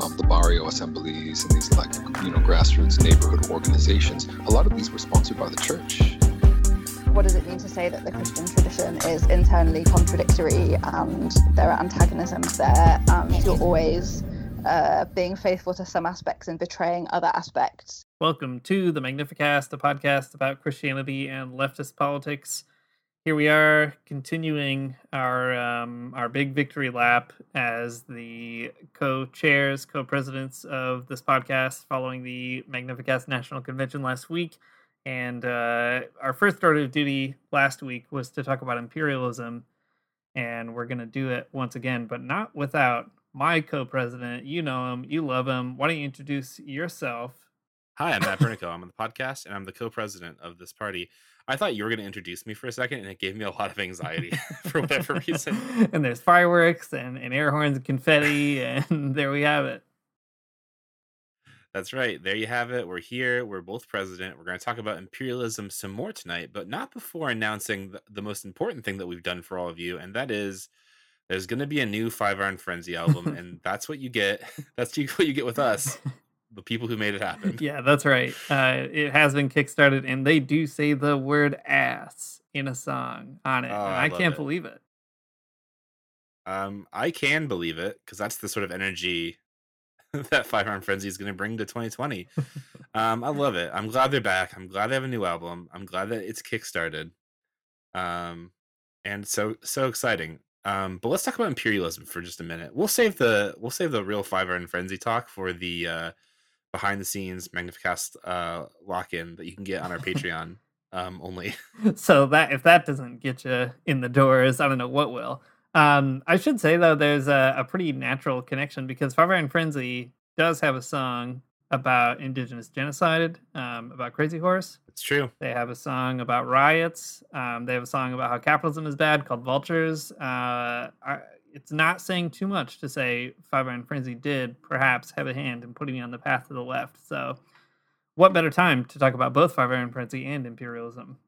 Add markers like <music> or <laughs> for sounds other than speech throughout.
um, the barrio assemblies and these like you know grassroots neighborhood organizations, a lot of these were sponsored by the church. What does it mean to say that the Christian tradition is internally contradictory and there are antagonisms there and you're always uh, being faithful to some aspects and betraying other aspects? Welcome to the Magnificast, a podcast about Christianity and leftist politics here we are continuing our um, our big victory lap as the co-chairs, co-presidents of this podcast, following the Magnificast National Convention last week. And uh, our first order of duty last week was to talk about imperialism, and we're going to do it once again, but not without my co-president. You know him, you love him. Why don't you introduce yourself? Hi, I'm Matt Bernico. I'm on the podcast, and I'm the co-president of this party. I thought you were going to introduce me for a second, and it gave me a lot of anxiety <laughs> <laughs> for whatever reason. and there's fireworks and, and air horns and confetti, <laughs> and there we have it. That's right. There you have it. We're here. We're both president. We're going to talk about imperialism some more tonight, but not before announcing the, the most important thing that we've done for all of you, and that is there's going to be a new Five Iron Frenzy album, and that's what you get. That's what you get with us the people who made it happen. <laughs> Yeah, that's right. Uh, it has been kickstarted, and they do say the word "ass" in a song on it. Oh, I, I can't it. believe it. Um, I can believe it because that's the sort of energy <laughs> that Five Iron Frenzy is going to bring to 2020. <laughs> um, I love it. I'm glad they're back. I'm glad they have a new album. I'm glad that it's kickstarted. Um, and so so exciting. Um, but let's talk about imperialism for just a minute. We'll save the we'll save the real Five Iron Frenzy talk for the uh, behind the scenes Magnificast uh, lock in that you can get on our Patreon <laughs> um, only. <laughs> so that if that doesn't get you in the doors, I don't know what will. Um, I should say though, there's a, a pretty natural connection because Five Iron Frenzy does have a song about indigenous genocide, um, about Crazy Horse. It's true. They have a song about riots. Um, they have a song about how capitalism is bad called Vultures. Uh, I, it's not saying too much to say Five Iron Frenzy did perhaps have a hand in putting me on the path to the left. So, what better time to talk about both Five Iron Frenzy and imperialism?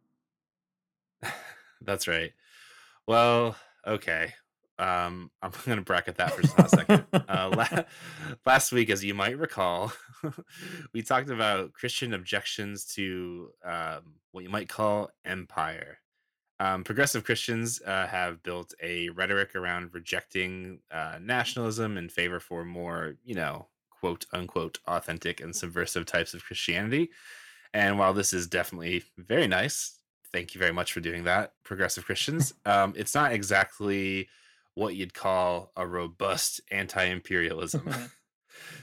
<laughs> That's right. Well, okay. Um, <laughs> I'm going to bracket that for just a second. Uh, <laughs> la- last week, as you might recall, we talked about Christian objections to um, what you might call empire. Um, progressive Christians uh, have built a rhetoric around rejecting uh, nationalism in favor for more, you know, quote unquote, authentic and subversive types of Christianity. And while this is definitely very nice, thank you very much for doing that, progressive Christians, <laughs> um, it's not exactly what you'd call a robust anti imperialism. <laughs>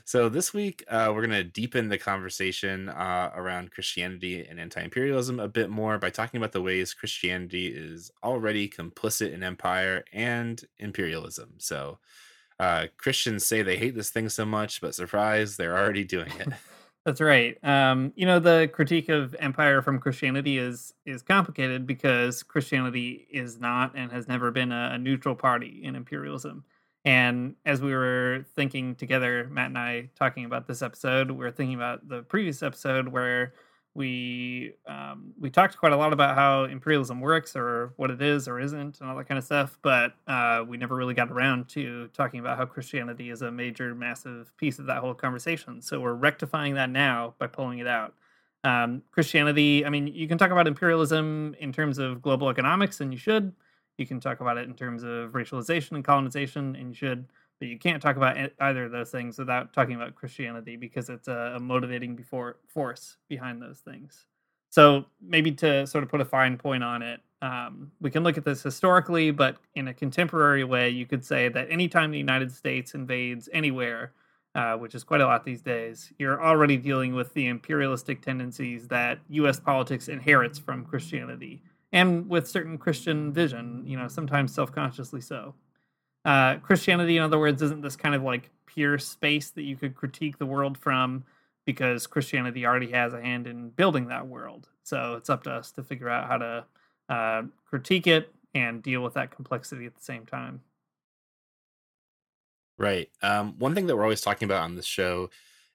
So this week, uh, we're going to deepen the conversation uh, around Christianity and anti-imperialism a bit more by talking about the ways Christianity is already complicit in empire and imperialism. So uh, Christians say they hate this thing so much, but surprise, they're already doing it. <laughs> That's right. Um, you know, the critique of empire from Christianity is is complicated because Christianity is not and has never been a, a neutral party in imperialism. And as we were thinking together, Matt and I talking about this episode, we are thinking about the previous episode where we um, we talked quite a lot about how imperialism works or what it is or isn't and all that kind of stuff. But uh, we never really got around to talking about how Christianity is a major, massive piece of that whole conversation. So we're rectifying that now by pulling it out. Um, Christianity, I mean, you can talk about imperialism in terms of global economics, and you should you can talk about it in terms of racialization and colonization, and you should, but you can't talk about either of those things without talking about Christianity because it's a, a motivating before force behind those things. So maybe to sort of put a fine point on it, um, we can look at this historically, but in a contemporary way, you could say that anytime the United States invades anywhere, uh, which is quite a lot these days, you're already dealing with the imperialistic tendencies that U.S. politics inherits from Christianity and with certain Christian vision, you know, sometimes self consciously so. Uh, Christianity, in other words, isn't this kind of like pure space that you could critique the world from because Christianity already has a hand in building that world. So it's up to us to figure out how to uh, critique it and deal with that complexity at the same time. Right. Um, one thing that we're always talking about on this show,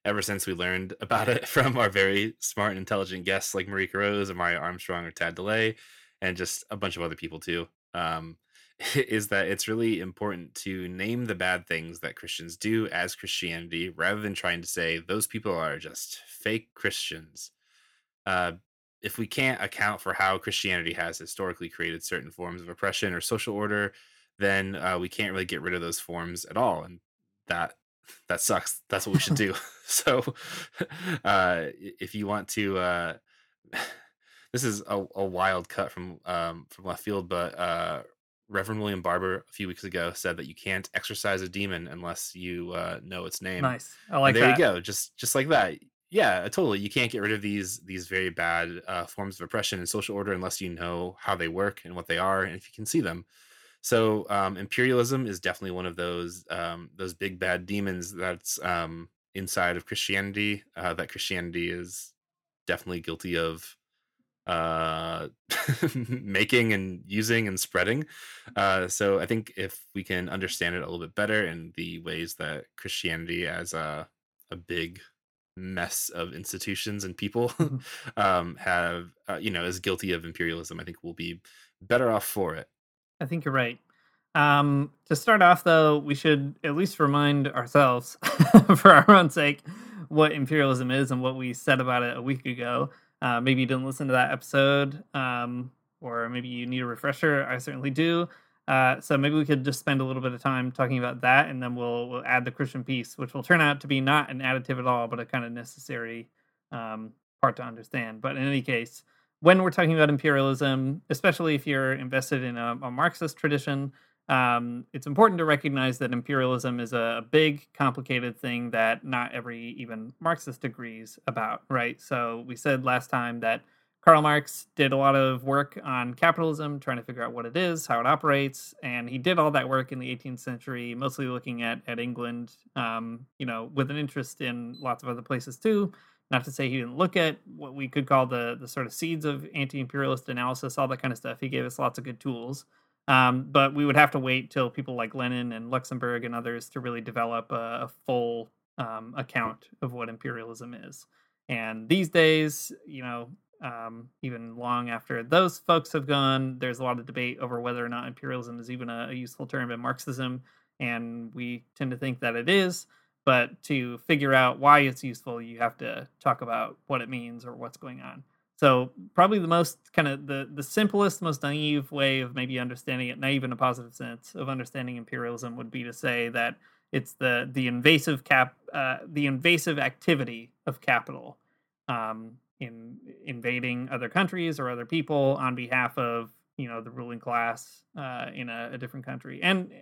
ever since we learned about it <laughs> from our very smart and intelligent guests like Marika Rose or Amaryah Armstrong or Tad DeLay, and just a bunch of other people too, um, <laughs> is that it's really important to name the bad things that Christians do as Christianity rather than trying to say those people are just fake Christians. Uh, if we can't account for how Christianity has historically created certain forms of oppression or social order, then uh, we can't really get rid of those forms at all, and that <laughs> that sucks. That's what we should <laughs> do. so, uh, if you want to, uh, this is a, a, wild cut from um, from left field, but uh, Reverend William Barber a few weeks ago said that you can't exorcise a demon unless you uh, know its name. Nice, I like and there that. you go. Just just like that. Yeah, totally. You can't get rid of these these very bad uh, forms of oppression and social order unless you know how they work and what they are, and if you can see them. So um, imperialism is definitely one of those um, those big bad demons that's um, inside of Christianity. Uh, that Christianity is definitely guilty of uh <laughs> making and using and spreading. Uh so i think if we can understand it a little bit better in the ways that christianity as a a big mess of institutions and people mm-hmm. <laughs> um have uh, you know is guilty of imperialism i think we'll be better off for it. I think you're right. Um to start off though we should at least remind ourselves <laughs> for our own sake what imperialism is and what we said about it a week ago uh, maybe you didn't listen to that episode, um, or maybe you need a refresher. I certainly do. Uh, so maybe we could just spend a little bit of time talking about that, and then we'll we'll add the Christian piece, which will turn out to be not an additive at all, but a kind of necessary um, part to understand. But in any case, when we're talking about imperialism, especially if you're invested in a, a Marxist tradition, um, it's important to recognize that imperialism is a big, complicated thing that not every even Marxist agrees about, right? So we said last time that Karl Marx did a lot of work on capitalism, trying to figure out what it is, how it operates, and he did all that work in the 18th century, mostly looking at at England, um, you know, with an interest in lots of other places too. Not to say he didn't look at what we could call the the sort of seeds of anti-imperialist analysis, all that kind of stuff. He gave us lots of good tools. Um, but we would have to wait till people like Lenin and Luxemburg and others to really develop a, a full um, account of what imperialism is. And these days, you know, um, even long after those folks have gone, there's a lot of debate over whether or not imperialism is even a, a useful term in Marxism. And we tend to think that it is. But to figure out why it's useful, you have to talk about what it means or what's going on. So probably the most kind of the the simplest, most naive way of maybe understanding it, naive in a positive sense of understanding imperialism would be to say that it's the the invasive cap uh, the invasive activity of capital um, in invading other countries or other people on behalf of you know the ruling class uh, in a, a different country. And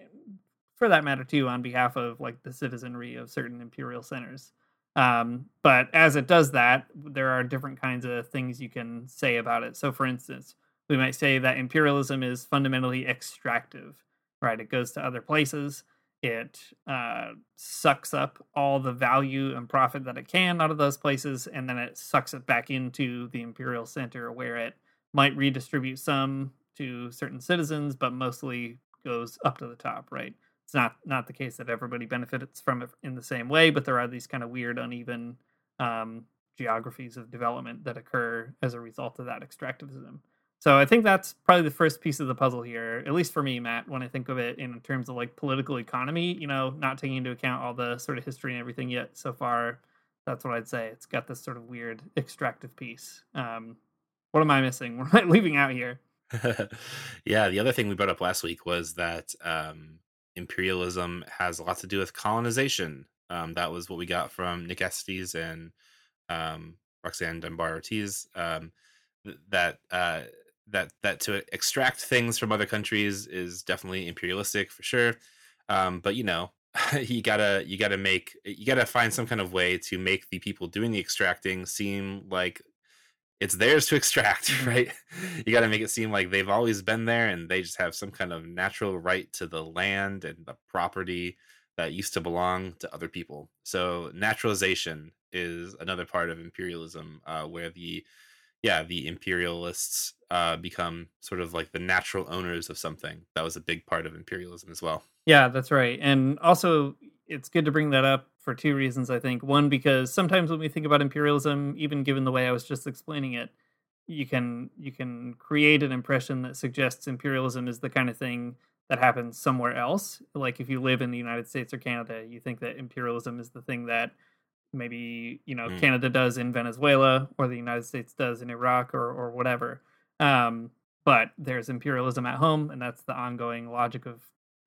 for that matter too on behalf of like the citizenry of certain imperial centers um, but as it does that, there are different kinds of things you can say about it. So, for instance, we might say that imperialism is fundamentally extractive, right? It goes to other places, it uh, sucks up all the value and profit that it can out of those places, and then it sucks it back into the imperial center where it might redistribute some to certain citizens, but mostly goes up to the top, right? It's not not the case that everybody benefits from it in the same way, but there are these kind of weird, uneven um, geographies of development that occur as a result of that extractivism. So I think that's probably the first piece of the puzzle here, at least for me, Matt, when I think of it in terms of like political economy, you know, not taking into account all the sort of history and everything yet so far. That's what I'd say. It's got this sort of weird extractive piece. Um, what am I missing? <laughs> What am I leaving out here? <laughs> yeah, the other thing we brought up last week was that um, imperialism has a lot to do with colonization. Um, that was what we got from Nick Estes and um, Roxanne Dunbar Ortiz. Um, that uh, that that to extract things from other countries is definitely imperialistic for sure. Um, but you know, <laughs> you gotta you gotta make you gotta find some kind of way to make the people doing the extracting seem like it's theirs to extract, <laughs> right? <laughs> You got to make it seem like they've always been there and they just have some kind of natural right to the land and the property that used to belong to other people. So naturalization is another part of imperialism, uh, where the yeah the imperialists uh, become sort of like the natural owners of something. That was a big part of imperialism as well. Yeah, that's right. And also, it's good to bring that up for two reasons, I think. One, because sometimes when we think about imperialism, even given the way I was just explaining it, you can you can create an impression that suggests imperialism is the kind of thing that happens somewhere else. Like if you live in the United States or Canada, you think that imperialism is the thing that maybe you know mm. Canada does in Venezuela or the United States does in Iraq or or whatever. Um, but there's imperialism at home, and that's the ongoing logic of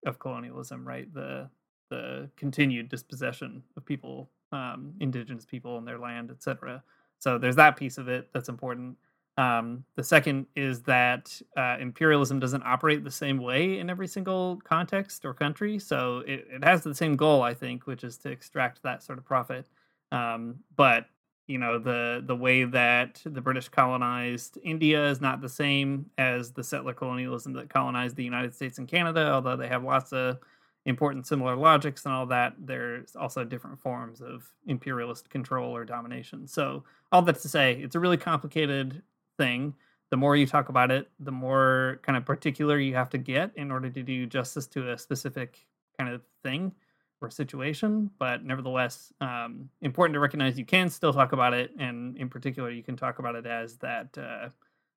of colonialism, right? The the continued dispossession of people, um, indigenous people and their land, etc. So there's that piece of it that's important. Um, the second is that uh, imperialism doesn't operate the same way in every single context or country. So it, it has the same goal, I think, which is to extract that sort of profit. Um, but you know the the way that the British colonized India is not the same as the settler colonialism that colonized the United States and Canada. Although they have lots of important similar logics and all that, there's also different forms of imperialist control or domination. So all that to say, it's a really complicated thing. The more you talk about it, the more kind of particular you have to get in order to do justice to a specific kind of thing or situation. But nevertheless, um, important to recognize you can still talk about it, and in particular, you can talk about it as that uh,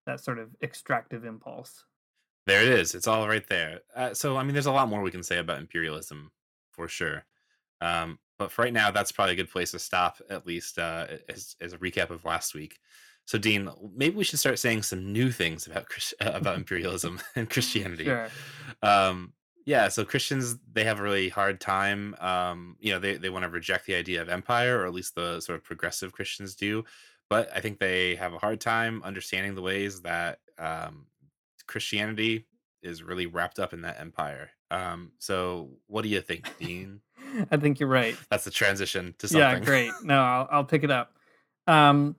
that sort of extractive impulse. There it is. It's all right there. Uh, so, I mean, there's a lot more we can say about imperialism for sure. Um, but for right now, that's probably a good place to stop, at least uh, as, as a recap of last week. So, Dean, maybe we should start saying some new things about <laughs> about <laughs> imperialism <laughs> and Christianity. Sure. Um, yeah, so Christians they have a really hard time. Um, you know, they they want to reject the idea of empire, or at least the sort of progressive Christians do. But I think they have a hard time understanding the ways that um, Christianity is really wrapped up in that empire. Um, so what do you think, <laughs> Dean? I think you're right. That's the transition to something. Yeah, great. <laughs> No, I'll, I'll pick it up. Um,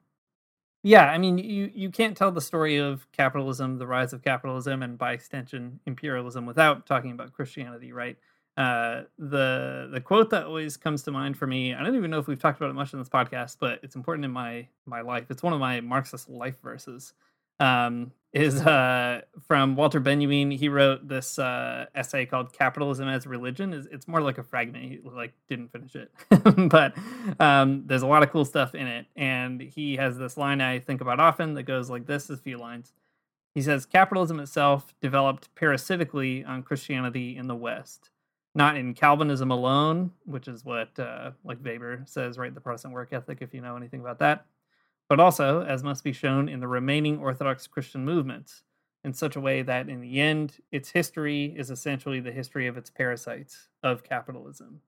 yeah, I mean, you you can't tell the story of capitalism, the rise of capitalism, and by extension imperialism, without talking about Christianity, right? Uh, the the quote that always comes to mind for me, I don't even know if we've talked about it much in this podcast, but it's important in my my life. It's one of my Marxist life verses um, is uh, from Walter Benjamin. He wrote this uh, essay called "Capitalism as Religion." It's, it's more like a fragment. He like didn't finish it, <laughs> but um, there's a lot of cool stuff in it. And he has this line I think about often that goes like this: "Is a few lines." He says, "Capitalism itself developed parasitically on Christianity in the West." Not in Calvinism alone, which is what uh, like Weber says, right? The Protestant work ethic, if you know anything about that but also, as must be shown in the remaining Orthodox Christian movements, in such a way that in the end, its history is essentially the history of its parasites, of capitalism.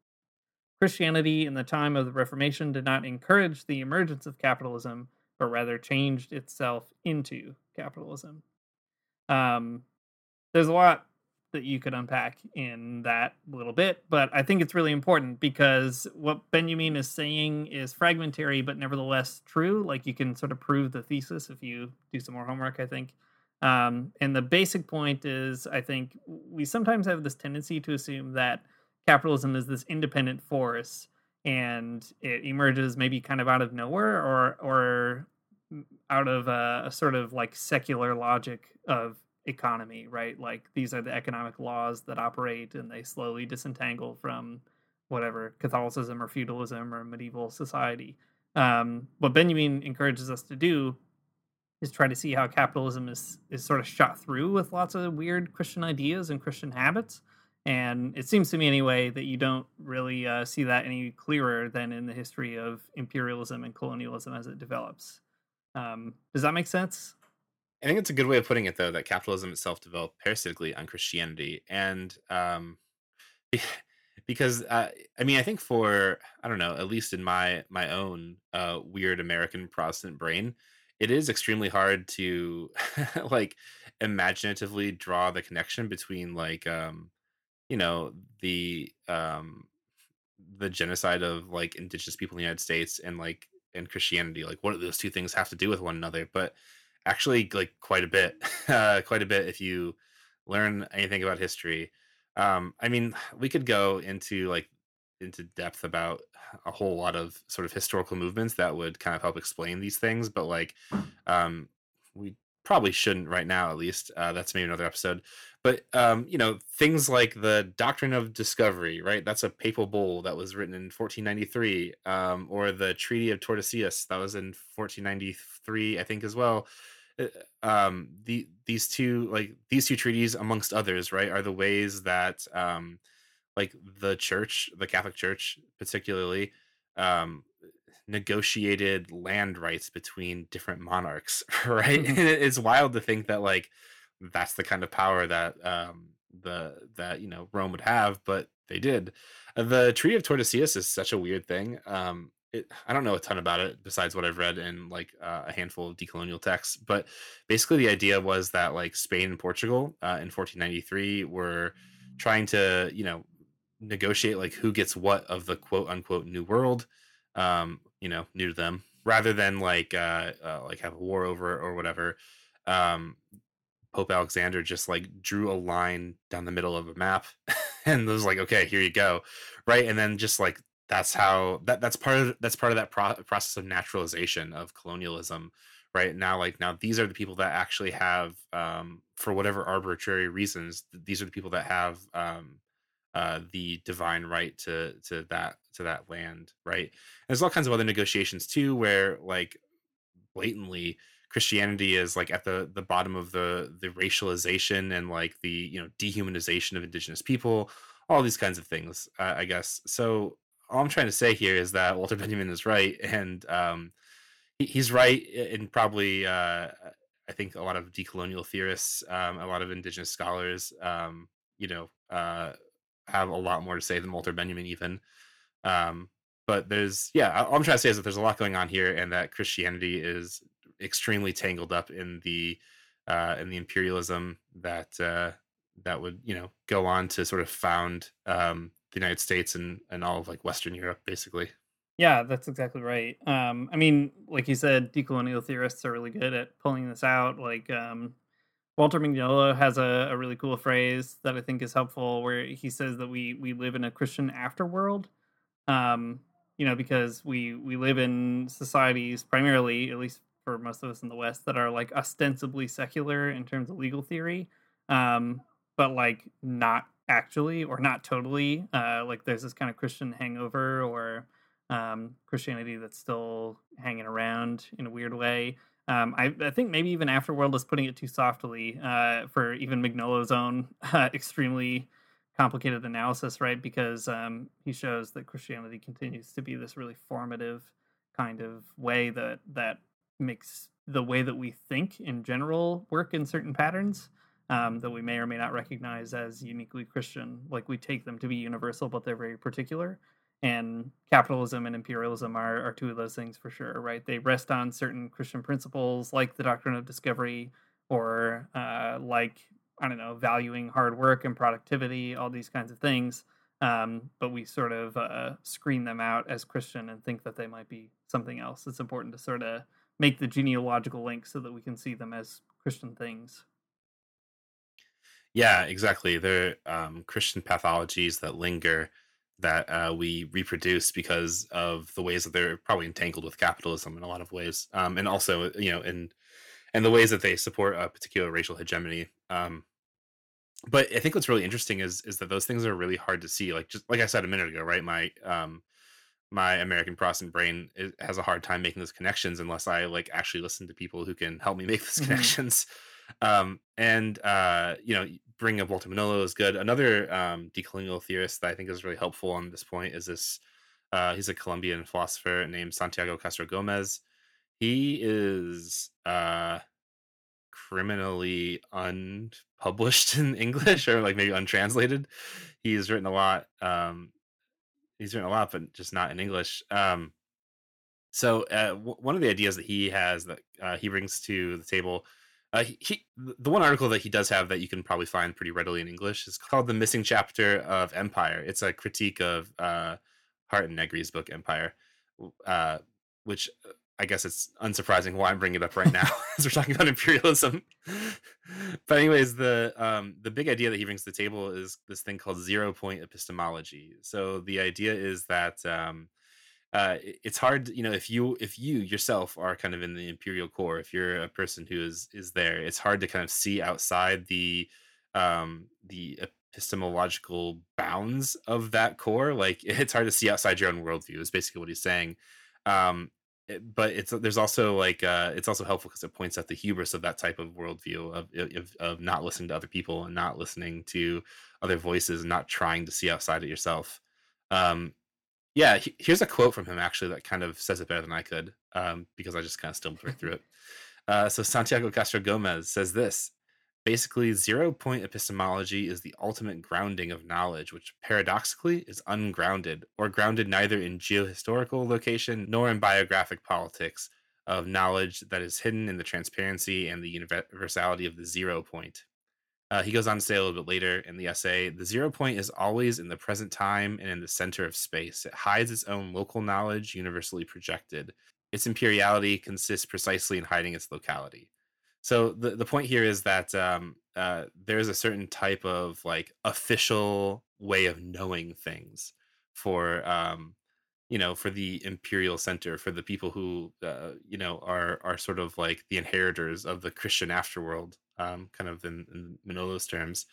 Christianity in the time of the Reformation did not encourage the emergence of capitalism, but rather changed itself into capitalism. Um, there's a lot that you could unpack in that little bit. But I think it's really important because what Benjamin is saying is fragmentary, but nevertheless true. Like you can sort of prove the thesis if you do some more homework, I think. Um, and the basic point is I think we sometimes have this tendency to assume that capitalism is this independent force and it emerges maybe kind of out of nowhere or or out of a, a sort of like secular logic of economy, right? Like these are the economic laws that operate and they slowly disentangle from whatever Catholicism or feudalism or medieval society. Um, what Benjamin encourages us to do is try to see how capitalism is is sort of shot through with lots of weird Christian ideas and Christian habits. And it seems to me, anyway, that you don't really uh, see that any clearer than in the history of imperialism and colonialism as it develops. Um, does that make sense? I think it's a good way of putting it, though, that capitalism itself developed parasitically on Christianity, and um, <laughs> because uh, I mean, I think for I don't know, at least in my my own uh, weird American Protestant brain, it is extremely hard to <laughs> like imaginatively draw the connection between like um you know the um the genocide of like indigenous people in the United States and like and Christianity. Like, what do those two things have to do with one another? But actually, like quite a bit, <laughs> uh, quite a bit. If you learn anything about history, um, I mean, we could go into like into depth about a whole lot of sort of historical movements that would kind of help explain these things, but like, um, we probably shouldn't right now, at least. Uh, that's maybe another episode. But um, you know, things like the doctrine of discovery, right? That's a papal bull that was written in 1493, um, or the Treaty of Tordesillas that was in 1493, I think, as well. Uh, um, the these two like these two treaties, amongst others, right, are the ways that um, like the church, the Catholic Church, particularly, um, negotiated land rights between different monarchs, <laughs> right? Mhm. and it's wild to think that like that's the kind of power that um the that you know Rome would have, but they did. Uh, The Treaty of Tordesillas is such a weird thing. Um it, I don't know a ton about it besides what I've read in like uh, a handful of decolonial texts, but basically the idea was that like Spain and Portugal uh, in 1493 were trying to you know negotiate like who gets what of the quote unquote new world um you know new to them rather than like uh, uh like have a war over or whatever um pope alexander just like drew a line down the middle of a map <laughs> and was like okay here you go right? And then just like that's how that that's part of that's part of that pro- process of naturalization of colonialism right now like now these are the people that actually have um for whatever arbitrary reasons th- these are the people that have um uh, the divine right to to that to that land, right? and There's all kinds of other negotiations too, where like blatantly Christianity is like at the the bottom of the the racialization and like the you know dehumanization of indigenous people, all these kinds of things, uh, I guess. So all I'm trying to say here is that Walter <laughs> Benjamin is right, and um, he, he's right in probably uh, I think a lot of decolonial theorists, um, a lot of indigenous scholars, um, you know, uh, have a lot more to say than Walter Benjamin even. Um, but there's yeah, all I'm trying to say is that there's a lot going on here, and that Christianity is extremely tangled up in the uh, in the imperialism that uh, that would you know go on to sort of found um, the United States and and all of like Western Europe, basically. Yeah, that's exactly right. Um, I mean, like you said, decolonial theorists are really good at pulling this out. Like um, Walter Mignolo has a, a really cool phrase that I think is helpful, where he says that we we live in a Christian afterworld. Um, you know, because we we live in societies primarily, at least for most of us in the West, that are like ostensibly secular in terms of legal theory, um, but like not actually or not totally. Uh, like there's this kind of Christian hangover or um, Christianity that's still hanging around in a weird way. Um, I, I think maybe even Afterworld is putting it too softly uh, for even Mignolo's own uh, <laughs> extremely complicated analysis, right? Because um, he shows that Christianity continues to be this really formative kind of way that that makes the way that we think in general work in certain patterns um, that we may or may not recognize as uniquely Christian. Like we take them to be universal, but they're very particular. And capitalism and imperialism are, are two of those things for sure right? They rest on certain christian principles like the doctrine of discovery or uh, like i don't know valuing hard work and productivity all these kinds of things. Um, but we sort of uh, screen them out as christian and think that they might be something else. It's important to sort of make the genealogical link so that we can see them as christian things Yeah, exactly. They're um, Christian pathologies that linger that uh, we reproduce because of the ways that they're probably entangled with capitalism in a lot of ways, um, and also you know in and the ways that they support a particular racial hegemony. Um, but I think what's really interesting is is that those things are really hard to see. Like just like I said a minute ago, right? My um, my American Protestant brain is, has a hard time making those connections unless I like actually listen to people who can help me make those Mhm. connections. Um, and uh, you know, bringing up Walter Mignolo is good. Another um, decolonial theorist that I think is really helpful on this point is this. Uh, he's a Colombian philosopher named Santiago Castro Gomez. He is uh, criminally unpublished <laughs> in English or like maybe untranslated. He's written a lot. Um, he's written a lot, but just not in English. Um, So uh, w- one of the ideas that he has that uh, he brings to the table, uh, he, he the one article that he does have that you can probably find pretty readily in English is called "The Missing Chapter of Empire." It's a critique of uh, Hardt and Negri's book Empire, uh, which uh, I guess it's unsurprising why I'm bringing it up right <laughs> now <laughs> as we're talking about imperialism. <laughs> but anyways, the um, the big idea that he brings to the table is this thing called zero point epistemology. So the idea is that um, uh, it's hard, you know, if you if you yourself are kind of in the imperial core, if you're a person who is is there, it's hard to kind of see outside the um, the epistemological bounds of that core. Like <laughs> it's hard to see outside your own worldview. Is basically what he's saying. Um, but it's there's also like uh, it's also helpful because it points out the hubris of that type of worldview of, of of not listening to other people and not listening to other voices and not trying to see outside of yourself. Um, yeah, he, here's a quote from him actually that kind of says it better than I could um, because I just kind of stumbled right through it. Uh, so Santiago Castro Gomez says this Basically, zero point epistemology is the ultimate grounding of knowledge, which paradoxically is ungrounded, or grounded neither in geohistorical location nor in biographic politics of knowledge that is hidden in the transparency and the universality of the zero point. Uh, he goes on to say a little bit later in the essay the zero point is always in the present time and in the center of space. It hides its own local knowledge, universally projected. Its imperiality consists precisely in hiding its locality. So the the point here is that um, uh, there is a certain type of like official way of knowing things for um, you know for the imperial center for the people who uh, you know are are sort of like the inheritors of the Christian afterworld, um, kind of in, in Mignolo's terms.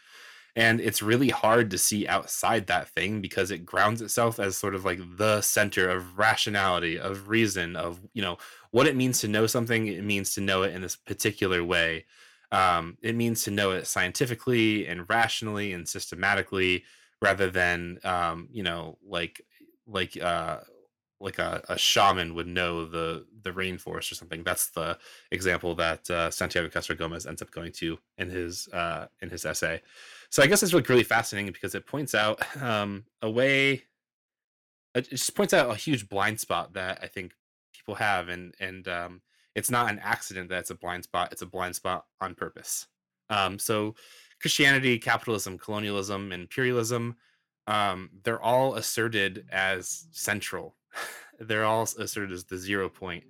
And it's really hard to see outside that thing because it grounds itself as sort of like the center of rationality of reason of you know what it means to know something it means to know it in this particular way. Um, it means to know it scientifically and rationally and systematically rather than um, you know like like uh like a, a shaman would know the the rainforest or something. That's the example that uh, Santiago Castro Gomez ends up going to in his uh, in his essay. So I guess it's like really fascinating because it points out <sighs> um, a way. It just points out a huge blind spot that I think people have, and and um, it's not an accident that it's a blind spot. It's a blind spot on purpose. Um, so Christianity, capitalism, colonialism, imperialism, um, they're all asserted as central. <laughs> they're all asserted as the zero point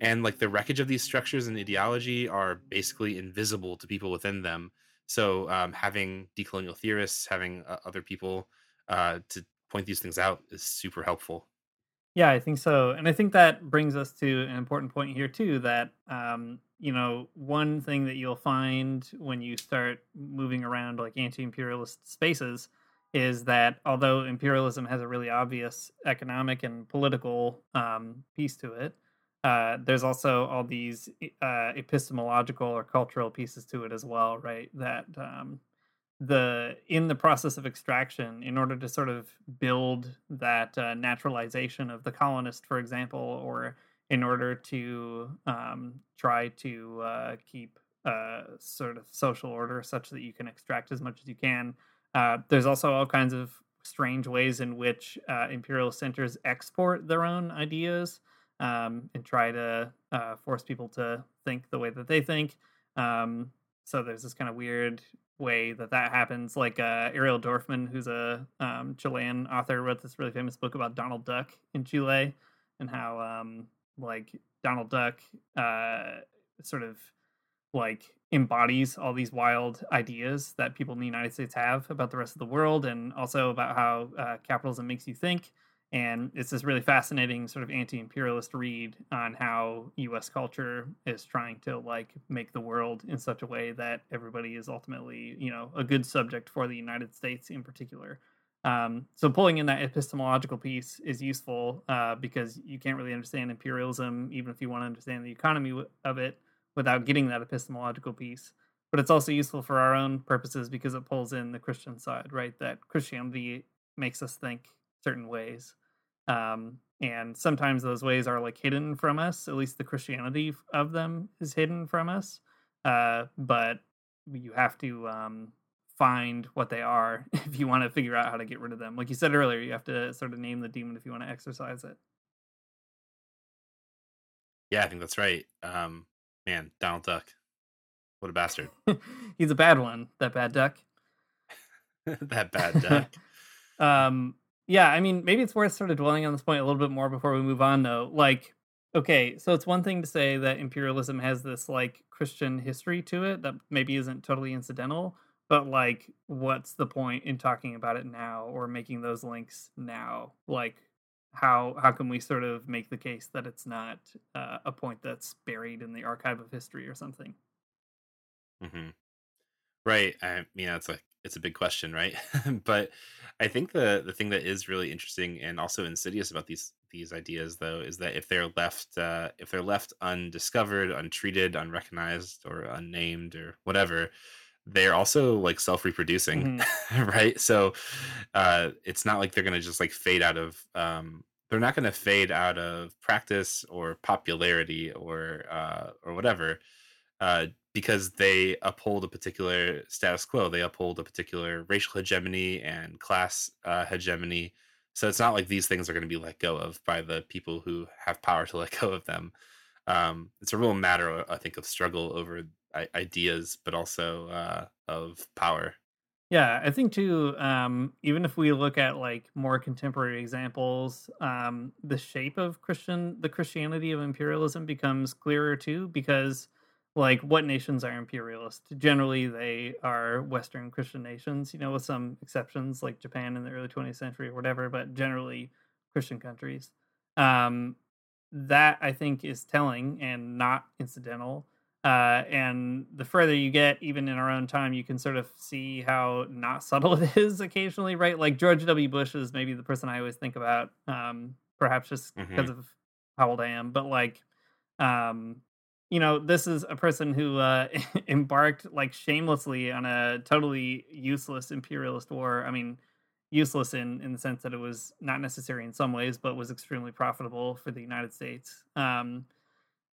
and like the wreckage of these structures and ideology are basically invisible to people within them so um, having decolonial theorists, having uh, other people uh, to point these things out is super helpful. Yeah, I think so, and I think that brings us to an important point here too. That um, you know, one thing that you'll find when you start moving around like anti-imperialist spaces is that although imperialism has a really obvious economic and political um, piece to it, uh, there's also all these uh, epistemological or cultural pieces to it as well, right? That um, the in the process of extraction, in order to sort of build that uh, naturalization of the colonist, for example, or in order to um, try to uh, keep uh, sort of social order such that you can extract as much as you can. Uh, there's also all kinds of strange ways in which imperial centers export their own ideas um, and try to uh, force people to think the way that they think. Um, so there's this kind of weird way that that happens. Like uh, Ariel Dorfman, who's a um, Chilean author, wrote this really famous book about Donald Duck in Chile and how um, like Donald Duck uh, sort of like embodies all these wild ideas that people in the United States have about the rest of the world, and also about how uh, capitalism makes you think. And it's this really fascinating sort of anti-imperialist read on how us culture is trying to like make the world in such a way that everybody is ultimately you know a good subject for the united states in particular. Um, so pulling in that epistemological piece is useful uh, because you can't really understand imperialism even if you want to understand the economy of it without getting that epistemological piece but it's also useful for our own purposes because it pulls in the christian side right that christianity makes us think certain ways um, and sometimes those ways are like hidden from us at least the christianity of them is hidden from us uh, but you have to um, find what they are <laughs> if you want to figure out how to get rid of them like you said earlier you have to sort of name the demon if you want to exercise it Yeah, I think that's right. Um, man, Donald Duck, what a bastard. <laughs> He's a bad one. That bad duck. <laughs> that bad <laughs> duck. um, yeah, I mean, maybe it's worth sort of dwelling on this point a little bit more before we move on, though. Like, okay, so it's one thing to say that imperialism has this like Christian history to it that maybe isn't totally incidental, but like, what's the point in talking about it now or making those links now? Like, how how can we sort of make the case that it's not uh, a point that's buried in the archive of history or something? hmm Right. I mean, it's like it's a big question, right? <laughs> but I think the the thing that is really interesting and also insidious about these these ideas, though, is that if they're left uh, if they're left undiscovered, untreated, unrecognized, or unnamed, or whatever, they're also like self reproducing, Mhm. <laughs> right? So uh, it's not like they're gonna just like fade out of um, they're not gonna fade out of practice or popularity or uh, or whatever uh, because they uphold a particular status quo. They uphold a particular racial hegemony and class uh, hegemony. So it's not like these things are going to be let go of by the people who have power to let go of them. Um, it's a real matter, I think, of struggle over ideas, but also uh, of power. Yeah, I think too, um, even if we look at like more contemporary examples, um, the shape of Christian, the Christianity of imperialism becomes clearer too, because like what nations are imperialist? Generally, they are Western Christian nations, you know, with some exceptions like Japan in the early 20th century or whatever, but generally Christian countries. Um, that I think is telling and not incidental. Uh, and the further you get, even in our own time, you can sort of see how not <laughs> subtle it is occasionally, right? Like George W. Bush is maybe the person I always think about, um, perhaps just because of how old I am, but like, um, you know, this is a person who uh, <laughs> embarked like shamelessly on a totally useless imperialist war. I mean, useless in in the sense that it was not necessary in some ways, but was extremely profitable for the United States. Um,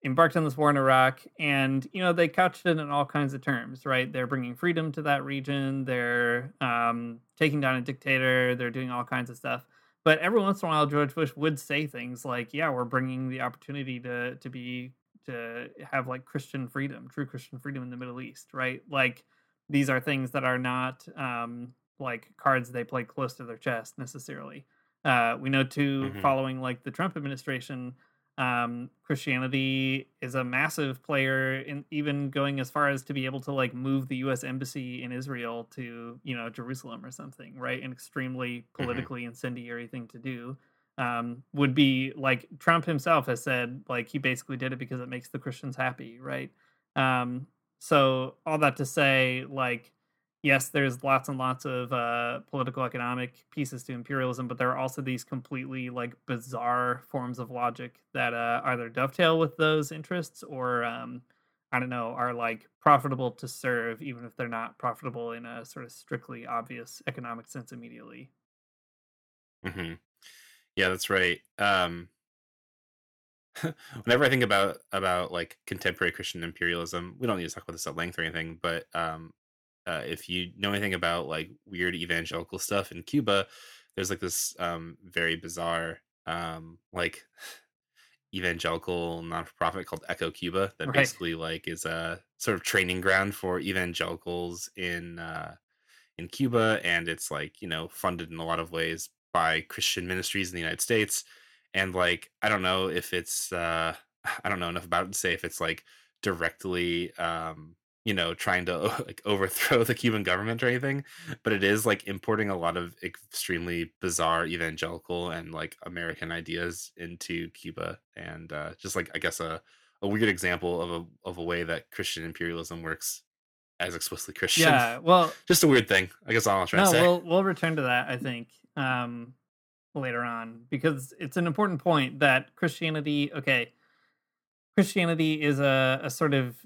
embarked on this war in Iraq, and you know they couched it in all kinds of terms, right? They're bringing freedom to that region. They're um, taking down a dictator. They're doing all kinds of stuff. But every once in a while, George Bush would say things like, "Yeah, we're bringing the opportunity to to be to have like Christian freedom, true Christian freedom in the Middle East, right? Like these are things that are not um, like cards they play close to their chest necessarily. Uh, we know too, Mhm. following like the Trump administration, um, Christianity is a massive player in even going as far as to be able to like move the U.S. embassy in Israel to you know Jerusalem or something, right? An extremely politically incendiary thing to do. Um, would be like Trump himself has said, like he basically did it because it makes the Christians happy, right? Um, so all that to say, like yes, there's lots and lots of uh, political economic pieces to imperialism, but there are also these completely like bizarre forms of logic that uh, either dovetail with those interests or um, I don't know are like profitable to serve, even if they're not profitable in a sort of strictly obvious economic sense immediately. hmm Yeah, that's right. Um, <laughs> whenever I think about about like contemporary Christian imperialism, we don't need to talk about this at length or anything, but um, uh, if you know anything about like weird evangelical stuff in Cuba, there's like this um, very bizarre um, like <sighs> evangelical non-profit called Echo Cuba that Right. basically like is a sort of training ground for evangelicals in uh, in Cuba, and it's like you know funded in a lot of ways by Christian ministries in the United States. And like I don't know if it's uh, <sighs> I don't know enough about it to say if it's like directly um, you know trying to <laughs> like overthrow the Cuban government or anything, but it is like importing a lot of extremely bizarre evangelical and like American ideas into Cuba, and uh, just like I guess a a weird example of a of a way that Christian imperialism works as explicitly Christian. Yeah, well, <laughs> just a weird thing. I guess all I'm trying no, to say. we'll we'll return to that. I think um, later on because it's an important point that Christianity. Okay, Christianity is a, a sort of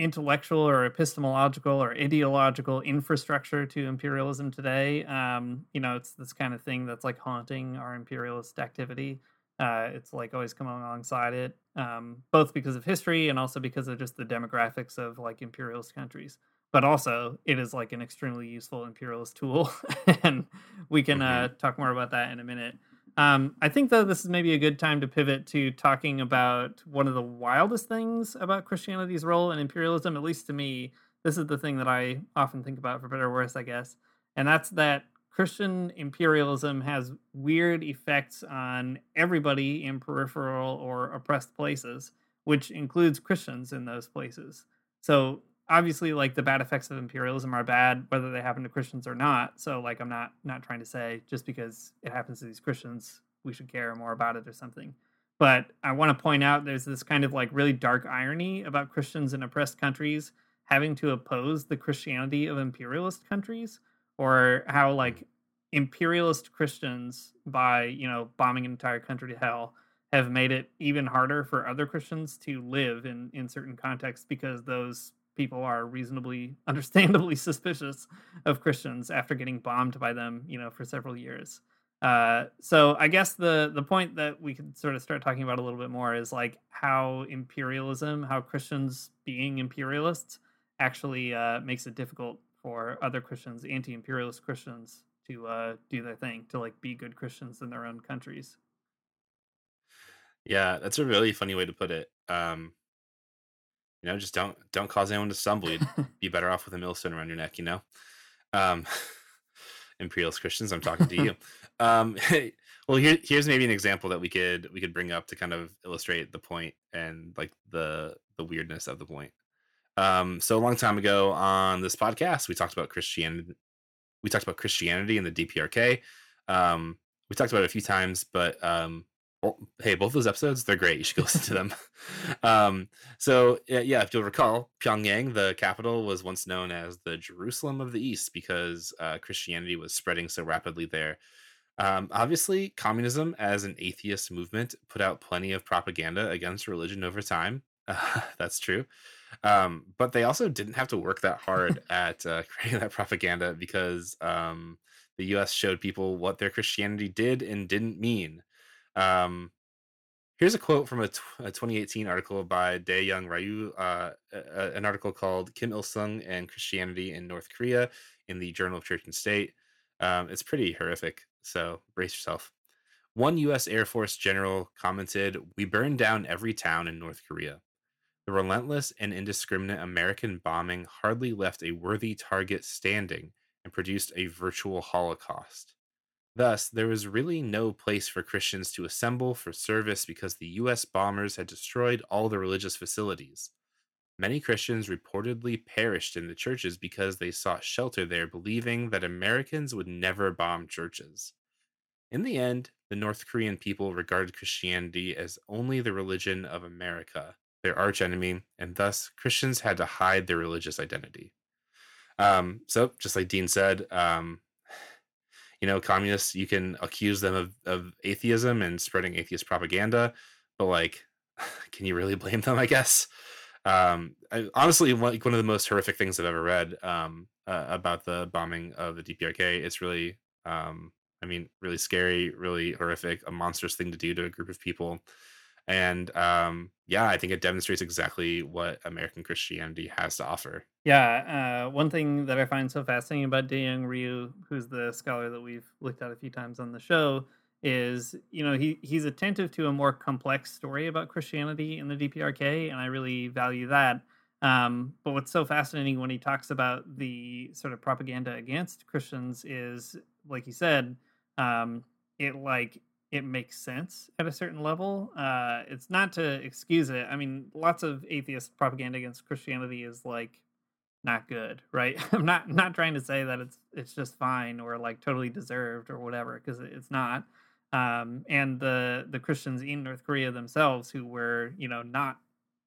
intellectual or epistemological or ideological infrastructure to imperialism today. Um, you know, it's this kind of thing that's like haunting our imperialist activity. Uh, it's like always come alongside it, um, both because of history and also because of just the demographics of like imperialist countries. But also, it is like an extremely useful imperialist tool, <laughs> and we can uh, talk more about that in a minute. Um, I think though this is maybe a good time to pivot to talking about one of the wildest things about Christianity's role in imperialism. At least to me, this is the thing that I often think about, for better or worse, I guess, and that's that Christian imperialism has weird effects on everybody in peripheral or oppressed places, which includes Christians in those places. So obviously like the bad effects of imperialism are bad whether they happen to Christians or not. So like I'm not not trying to say just because it happens to these Christians we should care more about it or something. But I want to point out there's this kind of like really dark irony about Christians in oppressed countries having to oppose the Christianity of imperialist countries or how hmm. like imperialist Christians by, you know, bombing an entire country to hell have made it even harder for other Christians to live in in certain contexts because those people are reasonably <laughs> understandably suspicious of Christians after getting bombed by them, you know, for several years. Uh, so I guess the the point that we could sort of start talking about a little bit more is like how imperialism, how Christians being imperialists actually uh, makes it difficult for other Christians, anti-imperialist Christians, to uh, do their thing, to like be good Christians in their own countries. Yeah, that's a really funny way to put it. Um, you know, just don't don't cause anyone to stumble. You'd <laughs> be better off with a millstone around your neck. You know, um, <laughs> imperialist Christians. I'm talking to you. um, <laughs> well, here, here's maybe an example that we could we could bring up to kind of illustrate the point and like the the weirdness of the point. Um, so a long time ago on this podcast, we talked about Christianity. We talked about Christianity in the DPRK. Um, we talked about it a few times, but um, well, hey, both those episodes, they're great. You should go <laughs> listen to them. um, so, yeah, if you'll recall, Pyongyang, the capital, was once known as the Jerusalem of the East because uh, Christianity was spreading so rapidly there. Um, obviously, communism as an atheist movement put out plenty of propaganda against religion over time. Uh, <laughs> that's true. Um, but they also didn't have to work that hard <laughs> at uh, creating that propaganda because um, the US showed people what their Christianity did and didn't mean. Um, here's a quote from a, t- a 2018 article by Dae Young Ryu, uh, a- an article called Kim Il sung and Christianity in North Korea in the Journal of Church and State. Um, it's pretty horrific, so brace yourself. One U.S. Air Force general commented, We burned down every town in North Korea. The relentless and indiscriminate American bombing hardly left a worthy target standing and produced a virtual Holocaust. Thus, there was really no place for Christians to assemble for service because the US bombers had destroyed all the religious facilities. Many Christians reportedly perished in the churches because they sought shelter there, believing that Americans would never bomb churches. In the end, the North Korean people regarded Christianity as only the religion of America, their archenemy, and thus Christians had to hide their religious identity. Um, so, just like Dean said, um, you know, communists, you can accuse them of, of atheism and spreading atheist propaganda, but like, <laughs> can you really blame them? I guess. Um, I, honestly, like one of the most horrific things I've ever read um, uh, about the bombing of the DPRK. It's really, um, I mean, really scary, really horrific, a monstrous thing to do to a group of people and um, yeah, I think it demonstrates exactly what American Christianity has to offer. Yeah, uh, one thing that I find so fascinating about Dae Young Ryu, who's the scholar that we've looked at a few times on the show, is you know he he's attentive to a more complex story about Christianity in the DPRK, and I really value that. Um, but what's so fascinating when he talks about the sort of propaganda against Christians is, like he said, um, it like it makes sense at a certain level. Uh, it's not to excuse it. I mean, lots of atheist propaganda against Christianity is like not good, right? <laughs> I'm not not trying to say that it's it's just fine or like totally deserved or whatever because it's not. Um, and the the Christians in North Korea themselves, who were you know not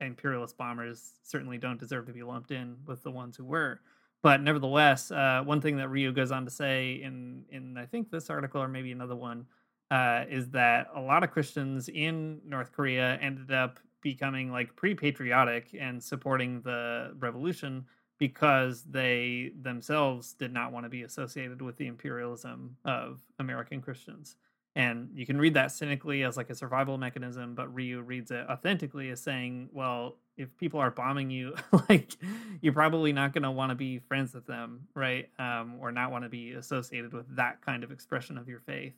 imperialist bombers, certainly don't deserve to be lumped in with the ones who were. But nevertheless, uh, one thing that Ryu goes on to say in in I think this article or maybe another one uh, is that a lot of Christians in North Korea ended up becoming like pre patriotic and supporting the revolution because they themselves did not want to be associated with the imperialism of American Christians. And you can read that cynically as like a survival mechanism, but Ryu reads it authentically as saying, well, if people are bombing you, <laughs> like you're probably not going to want to be friends with them, right? Um, or not want to be associated with that kind of expression of your faith.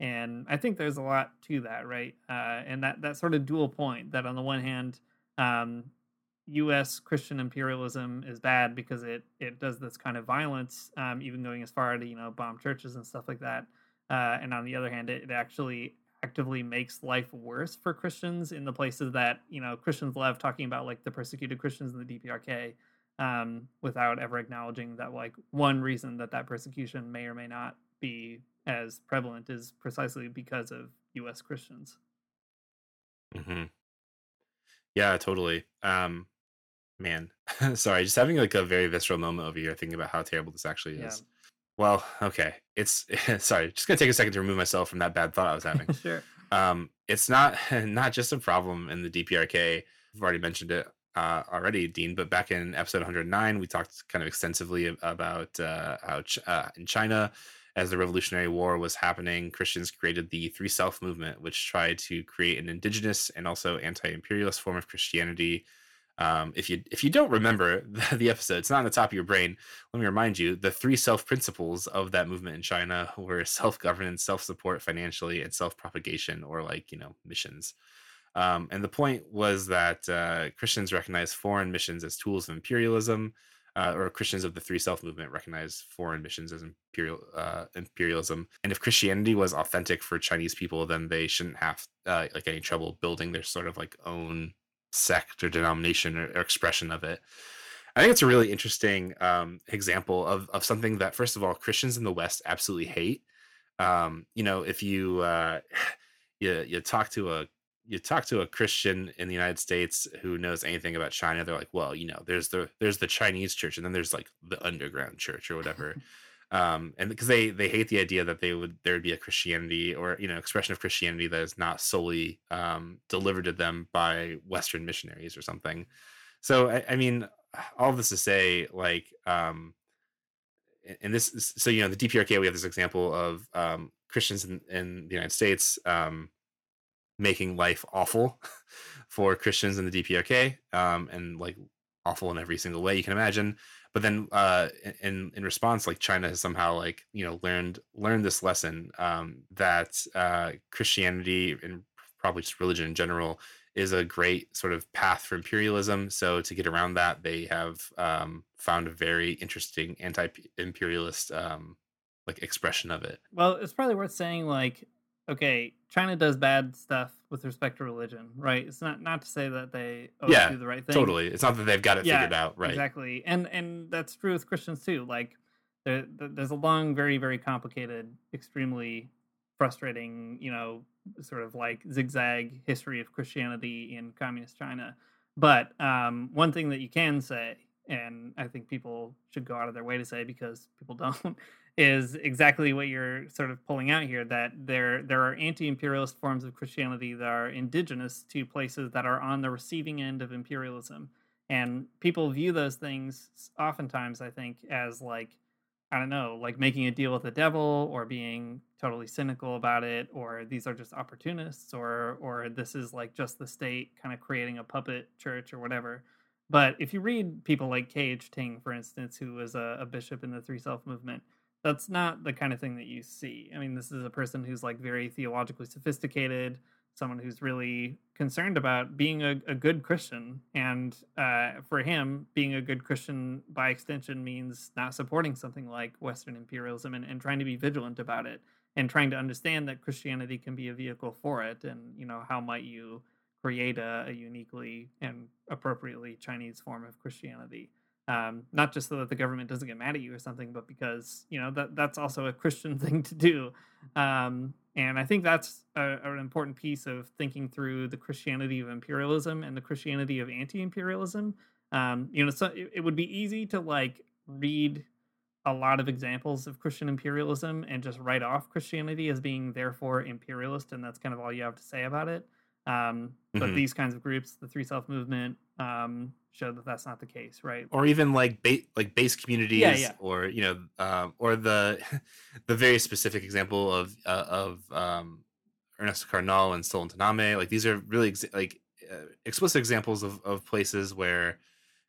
And I think there's a lot to that, right? Uh, and that that sort of dual point that on the one hand, um, U.S. Christian imperialism is bad because it it does this kind of violence, um, even going as far to you know bomb churches and stuff like that. Uh, and on the other hand, it, it actually actively makes life worse for Christians in the places that you know Christians love talking about, like the persecuted Christians in the DPRK, um, without ever acknowledging that like one reason that that persecution may or may not be as prevalent is precisely because of U.S. Christians. hmm Yeah, totally. Um, man, <laughs> sorry, just having like a very visceral moment over here, thinking about how terrible this actually Yeah, is. Well, okay, it's <laughs> sorry. Just gonna take a second to remove myself from that bad thought I was having. <laughs> sure. um, it's not not just a problem in the DPRK. I've already mentioned it uh, already, Dean. But back in episode 109, we talked kind of extensively about uh, how Ch- uh, in China, as the Revolutionary War was happening, Christians created the Three Self movement, which tried to create an indigenous and also anti-imperialist form of Christianity. Um, if you if you don't remember <laughs> the, the episode, it's not on the top of your brain. Let me remind you: the three self principles of that movement in China were <laughs> self governance, self support financially, and self propagation, or like you know missions. Um, and the point was that uh, Christians recognized foreign missions as tools of imperialism, uh, or Christians of the Three Self movement recognize foreign missions as imperial uh, imperialism. And if Christianity was authentic for Chinese people, then they shouldn't have uh, like any trouble building their sort of like own sect or denomination or, or expression of it. I think it's a really interesting um, example of of something that, first of all, Christians in the West absolutely hate. Um, you know, if you uh, <sighs> you you talk to a you talk to a Christian in the United States who knows anything about China, they're like, well, you know, there's the there's the Chinese church, and then there's like the underground church or whatever. <laughs> Um, and because they they hate the idea that they would there would be a Christianity or you know expression of Christianity that is not solely um, delivered to them by Western missionaries or something. So I, I mean, all this to say, like, um, and this, so you know, the DPRK, we have this example of um, Christians in, in the United States um, making life awful <laughs> for Christians in the DPRK, um, and like awful in every single way you can imagine. But then, uh, in in response, like China has somehow like you know learned learned this lesson um, that uh, Christianity and probably just religion in general is a great sort of path for imperialism. So to get around that, they have um, found a very interesting anti-imperialist um, like expression of it. Well, it's probably worth saying like, okay, China does bad stuff with respect to religion, right? It's not not to say that they always Yeah, do the right thing. Totally, it's not that they've got it Yeah, figured out, right? Exactly, and and that's true with Christians too. Like, there, there's a long, very, very complicated, extremely frustrating, you know, sort of like zigzag history of Christianity in communist China. But um, one thing that you can say, and I think people should go out of their way to say because people <laughs> don't, is exactly what you're sort of pulling out here. That there there are anti-imperialist forms of Christianity that are indigenous to places that are on the receiving end of imperialism and people view those things oftentimes i think as like i don't know like making a deal with the devil or being totally cynical about it or these are just opportunists or or this is like just the state kind of creating a puppet church or whatever but if you read people like K.H. Ting, for instance, who was a, a bishop in the Three Self movement, that's not the kind of thing that you see. I mean, this is a person who's like very theologically sophisticated, someone who's really concerned about being a, a good Christian. And uh, for him, being a good Christian by extension means not supporting something like Western imperialism and, and trying to be vigilant about it and trying to understand that Christianity can be a vehicle for it. And, you know, how might you create a, a uniquely and appropriately Chinese form of Christianity? Um, not just so that the government doesn't get mad at you or something, but because you know that that's also a Christian <laughs> thing to do. Um, and I think that's a, an important piece of thinking through the Christianity of imperialism and the Christianity of anti-imperialism. Um, you know, so it, it would be easy to like read a lot of examples of Christian imperialism and just write off Christianity as being therefore imperialist, and that's kind of all you have to say about it. Um, but Mhm. these kinds of groups, the Three Self Movement, um, show that that's not the case, right? or even like ba- like base communities yeah. or you know um, or the <laughs> the very specific example of uh, of um, Ernesto Cardenal and Solentiname like these are really ex- like uh, explicit examples of, of places where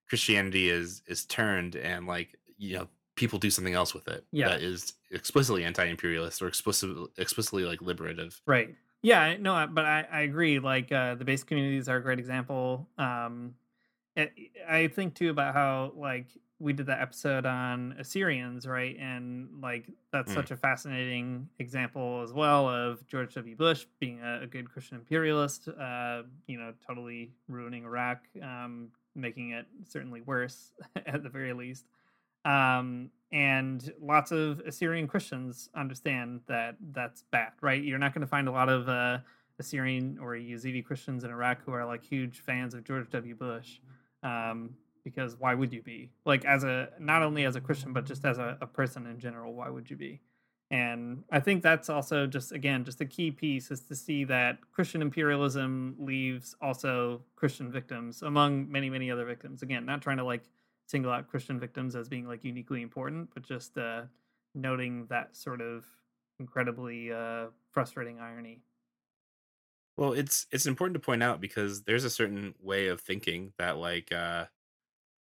Christianity is is turned and like you know people do something else with it Yeah. that is explicitly anti-imperialist or explicitly explicitly like liberative. Right. Yeah, no, but I, I agree. Like uh, the base communities are a great example. Um, I think too about how like we did that episode on Assyrians, right? And like that's Mm. such a fascinating example as well of George W. Bush being a, a good Christian imperialist. Uh, you know, totally ruining Iraq, um, making it certainly worse <laughs> at the very least. Um, and lots of Assyrian Christians understand that that's bad, right? You're not going to find a lot of uh, Assyrian or Yazidi Christians in Iraq who are like huge fans of George W. Bush. Um, because why would you be? Like, as a not only as a Christian, but just as a, a person in general, why would you be? And I think that's also just, again, just a key piece is to see that Christian imperialism leaves also Christian victims among many, many other victims. Again, not trying to like single out Christian victims as being like uniquely important, but just uh, noting that sort of incredibly uh, frustrating irony. Well, it's it's important to point out because there's a certain way of thinking that like uh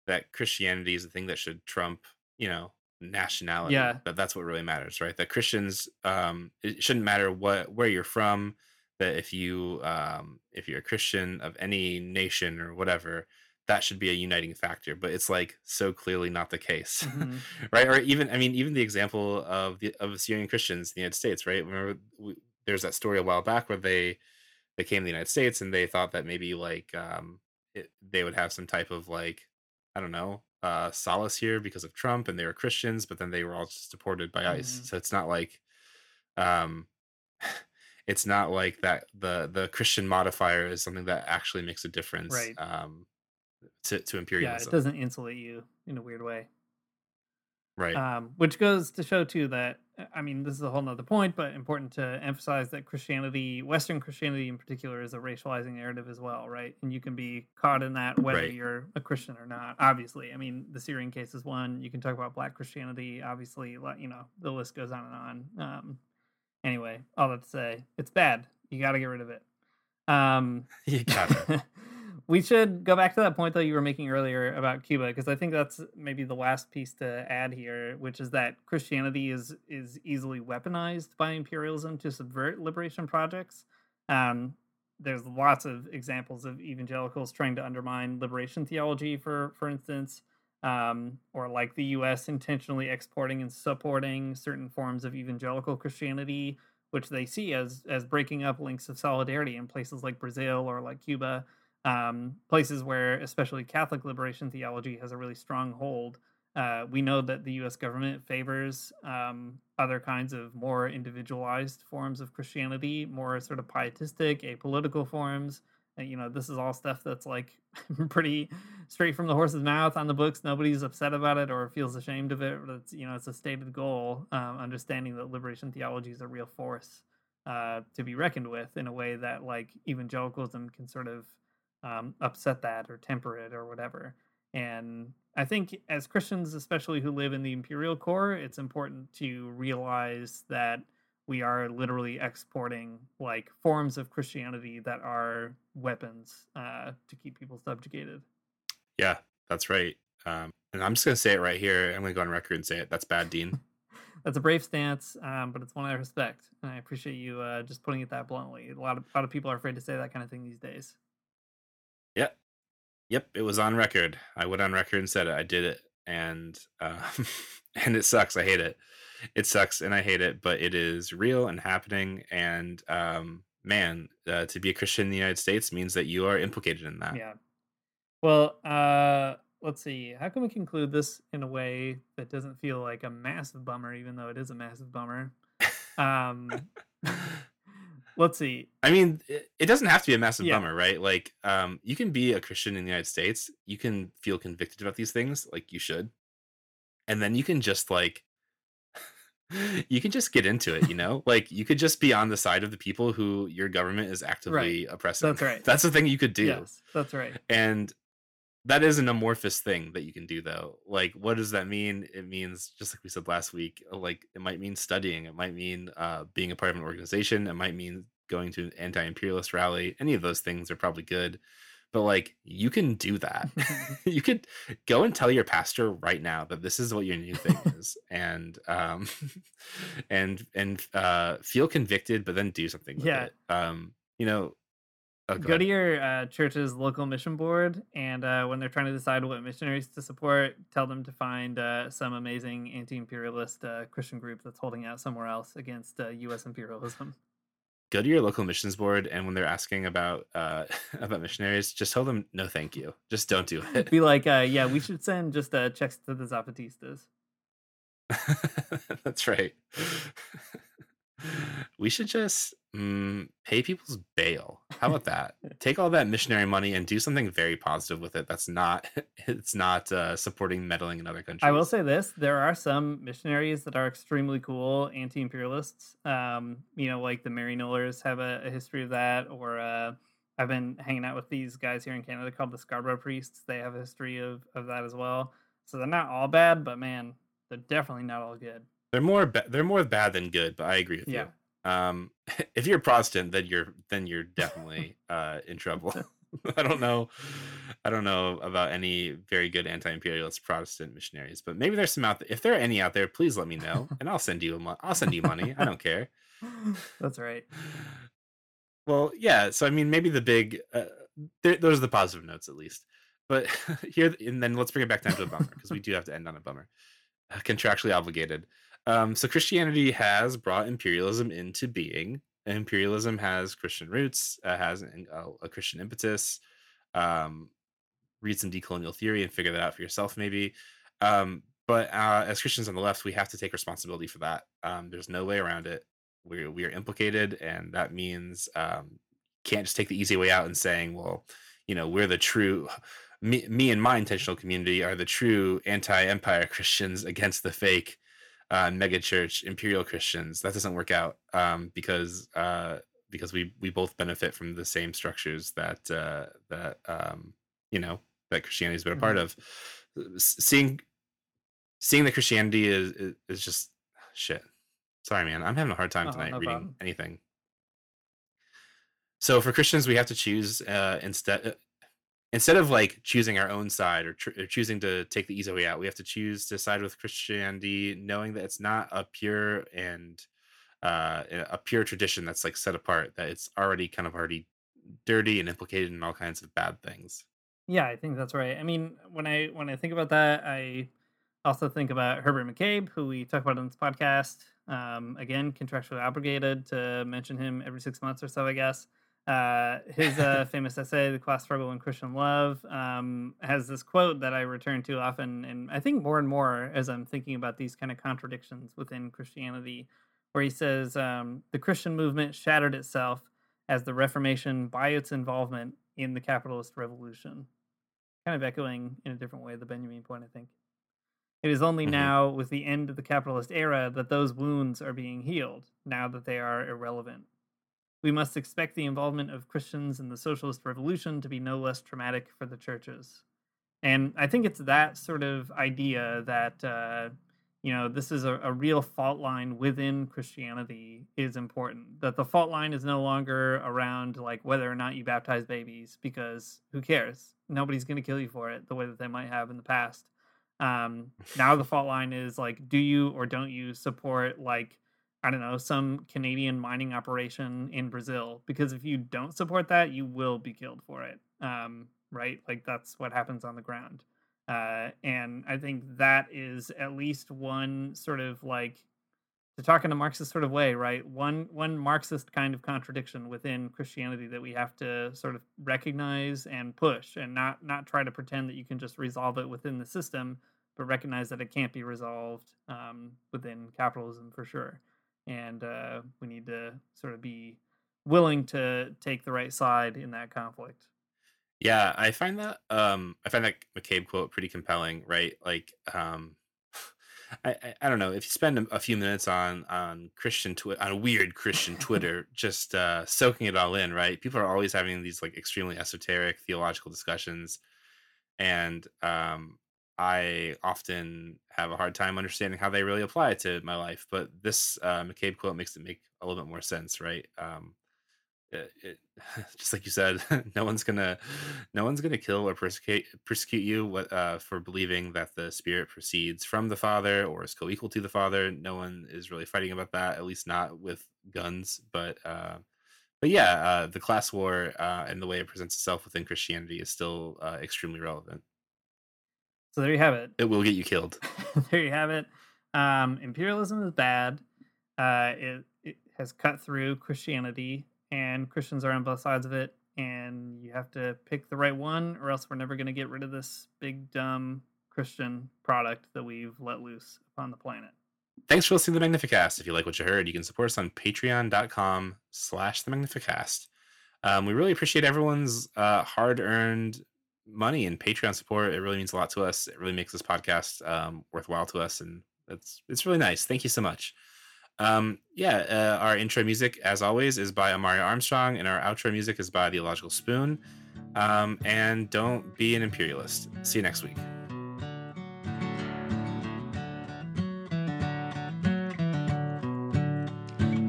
that Christianity is the thing that should trump, you know, nationality. Yeah. That that's what really matters, right? That Christians um it shouldn't matter what where you're from, that if you um if you're a Christian of any nation or whatever, that should be a uniting factor, but it's like so clearly not the case. Mhm. <laughs> right? Or even I mean even the example of the of Syrian Christians in the United States, right? Remember we, there's that story a while back where they they came to the United States and they thought that maybe like um it, they would have some type of like I don't know uh solace here because of Trump and they were Christians, but then they were all just deported by ICE. Mhm. So it's not like um <sighs> it's not like that the the Christian modifier is something that actually makes a difference Right. um to, to Yeah, it doesn't insulate you in a weird way. right. Um, which goes to show too that I mean this is a whole nother point, but important to emphasize that Christianity, Western Christianity in particular, is a racializing narrative as well, right? And you can be caught in that whether Right. you're a Christian or not. Obviously, I mean the Syrian case is one. You can talk about Black Christianity. Obviously, you know the list goes on and on. Um, anyway, all that to say, it's bad. You got to get rid of it. Um, <laughs> you got it. <laughs> we should go back to that point that you were making earlier about Cuba because I think that's maybe the last piece to add here, which is that Christianity is is easily weaponized by imperialism to subvert liberation projects. Um, there's lots of examples of evangelicals trying to undermine liberation theology, for for instance, um, or like the U.S. intentionally exporting and supporting certain forms of evangelical Christianity, which they see as as breaking up links of solidarity in places like Brazil or like Cuba um, places where especially Catholic liberation theology has a really strong hold. Uh, we know that the U.S. government favors um, other kinds of more individualized forms of Christianity, more sort of pietistic, apolitical forms. And, you know, this is all stuff that's like <laughs> pretty straight from the horse's mouth on the books. Nobody's upset about it or feels ashamed of it. But it's you know, it's a stated goal. Um, understanding that liberation theology is a real force uh, to be reckoned with in a way that like evangelicalism can sort of um, upset that or temper it or whatever. And I think as Christians, especially who live in the imperial core, it's important to realize that we are literally exporting like forms of Christianity that are weapons uh, to keep people subjugated. Yeah, that's right. Um, and I'm just gonna say it right here. I'm gonna go on record and say it. That's bad, Dean. <laughs> That's a brave stance, um, but it's one I respect, and I appreciate you uh, just putting it that bluntly. A lot of a lot of people are afraid to say that kind of thing these days. Yep. It was on record. I went on record and said it. I did it, and uh, <laughs> and it sucks. I hate it. It sucks, and I hate it. But it is real and happening. And um, man, uh, to be a Christian in the United States means that you are implicated in that. Yeah. Well, uh, let's see. How can we conclude this in a way that doesn't feel like a massive bummer, even though it is a massive bummer? <laughs> Um, <laughs> let's see. I mean, it, doesn't have to be a massive Yeah. bummer, right? Like, um, you can be a Christian in the United States. You can feel convicted about these things, like you should, and then you can just like, <laughs> you can just get into it. You know, <laughs> like you could just be on the side of the people who your government is actively oppressing. That's right. That's the thing you could do, Yes, that's right. and that is an amorphous thing that you can do though like what does that mean it means just like we said last week uh, like it might mean studying it might mean uh, being a part of an organization it might mean going to an anti-imperialist rally any of those things are probably good but like you can do that. <laughs> <laughs> you could go and tell your pastor right now that this is what your new thing <laughs> is, and um, and and uh, feel convicted, but then do something with Yeah. it. Um, you know, go to your uh, church's local mission board and uh, when they're trying to decide what missionaries to support tell them to find uh, some amazing anti-imperialist uh, christian group that's holding out somewhere else against uh, us imperialism go to your local missions board, and when they're asking about uh, <laughs> about missionaries, just tell them no, thank you. Just don't do it. be like uh, yeah we should send just uh, checks to the zapatistas <laughs> That's right. <laughs> we should just mm, pay people's bail. How about that? <laughs> Take all that missionary money and do something very positive with it. That's not. <laughs> It's not uh, supporting meddling in other countries. I will say this: there are some missionaries that are extremely cool anti-imperialists. Um, you know, like the Maryknollers have a, a history of that, or uh, I've been hanging out with these guys here in Canada called the Scarborough Priests. They have a history of of that as well. So they're not all bad, but man, they're definitely not all good. They're more. Ba- they're more bad than good. But I agree with Yeah. you. Um, <laughs> if you're Protestant, then you're then you're definitely uh, in trouble. <laughs> <laughs> I don't know. I don't know about any very good anti-imperialist Protestant missionaries, but maybe there's some out there. If there are any out there, please let me know, and I'll send you a mo- I'll send you money. I don't care. That's right. Well, yeah. So I mean, maybe the big uh, th- those are the positive notes at least. But here, and then let's bring it back down to a bummer because we do have to end on a bummer. Uh, contractually obligated. Um, so Christianity has brought imperialism into being. Imperialism has Christian roots, uh, has an, a, a Christian impetus. Um, read some decolonial theory and figure that out for yourself, maybe. Um, but uh, as Christians on the left, we have to take responsibility for that. Um, there's no way around it. We're we are implicated, and that means um, can't just take the easy way out and saying, well, you know, we're the true. Me, me and my intentional community are the true anti-empire Christians against the fake uh, megachurch imperial Christians. That doesn't work out um, because uh, because we we both benefit from the same structures that uh, that um, you know that Christianity's been a part of. Seeing seeing that Christianity is is, is just shit. Sorry, man. I'm having a hard time Oh, tonight no reading problem. anything. So for Christians, we have to choose uh, instead uh, instead of like choosing our own side or, tr- or choosing to take the easy way out. We have to choose to side with Christianity, knowing that it's not a pure and uh, a pure tradition that's like set apart. That it's already kind of already dirty and implicated in all kinds of bad things. Yeah, I think that's right. I mean, when I when I think about that, I also think about Herbert McCabe, who we talk about on this podcast. Um, again, contractually obligated to mention him every six months or so, I guess. Uh, his uh, <laughs> famous essay, "The Class Struggle and Christian Love," um, has this quote that I return to often, and I think more and more as I'm thinking about these kind of contradictions within Christianity, where he says, um, "The Christian movement shattered itself as the Reformation by its involvement in the capitalist revolution." Kind of echoing in a different way the Benjamin point, I think. It is only Mhm. now, with the end of the capitalist era, that those wounds are being healed, now that they are irrelevant. We must expect the involvement of Christians in the socialist revolution to be no less traumatic for the churches. And I think it's that sort of idea that, uh, you know, this is a, a real fault line within Christianity is important. That the fault line is no longer around like whether or not you baptize babies, because who cares? Nobody's going to kill you for it the way that they might have in the past. Um, now the fault line is like, do you or don't you support like I don't know some Canadian mining operation in Brazil? Because if you don't support that, you will be killed for it. Um, right? Like that's what happens on the ground. Uh, and I think that is at least one sort of like to talk in a Marxist sort of way, right? One one Marxist kind of contradiction within Christianity that we have to sort of recognize and push, and not not try to pretend that you can just resolve it within the system, but recognize that it can't be resolved um, within capitalism for sure. And uh, we need to sort of be willing to take the right side in that conflict. Yeah, I find that um I find that McCabe quote pretty compelling, right? Like um <sighs> I, I, I don't know if you spend a, few minutes on on Christian twi- on weird Christian <laughs> Twitter, just uh, soaking it all in, right? People are always having these like extremely esoteric theological discussions, and um, I often have a hard time understanding how they really apply to my life. But this uh, McCabe quote makes it make a little bit more sense, right? Um, it, it, <laughs> just like you said, <laughs> no one's gonna, no one's gonna kill or persecute persecute you uh, for believing that the spirit proceeds from the Father or is co-equal to the Father. No one is really fighting about that, at least not with guns. But, uh, but yeah, uh, the class war uh, and the way it presents itself within Christianity is still uh, extremely relevant. So there you have it. It will get you killed. <laughs> there you have it. Um, imperialism is bad. Uh, it, it has cut through Christianity and Christians are on both sides of it, and you have to pick the right one, or else we're never going to get rid of this big dumb Christian product that we've let loose upon the planet. Thanks for listening to the Magnificast. If you like what you heard, you can support us on patreon.com slash the Magnificast. Um, we really appreciate everyone's uh, hard-earned money and Patreon support. It really means a lot to us. It really makes this podcast um, worthwhile to us, and it's it's really nice. Thank you so much. Um, yeah, uh, our intro music, as always, is by Amaryah Armstrong, and our outro music is by The Illogical Spoon. Um, and don't be an imperialist. See you next week.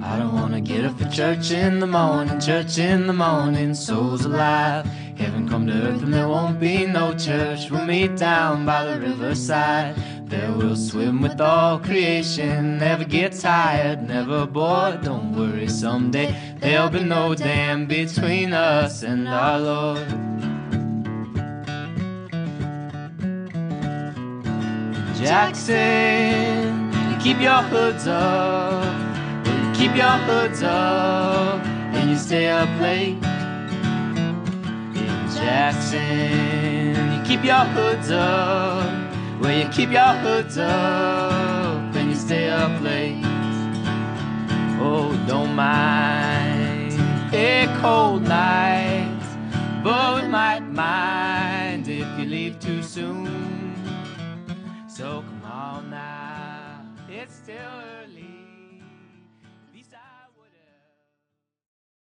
I don't wanna get up for church in the morning, church in the morning, souls alive. Heaven come to earth and there won't be no church. We'll meet down by the riverside. There we'll swim with all creation. Never get tired, never bored. Don't worry, someday there'll be no dam between us and our Lord. Jackson, keep your hoods up. Keep your hoods up and you stay up late. Jackson. You keep your hoods up, well, you keep your hoods up, and you stay up late. Oh, don't mind a cold night, but might mind if you leave too soon.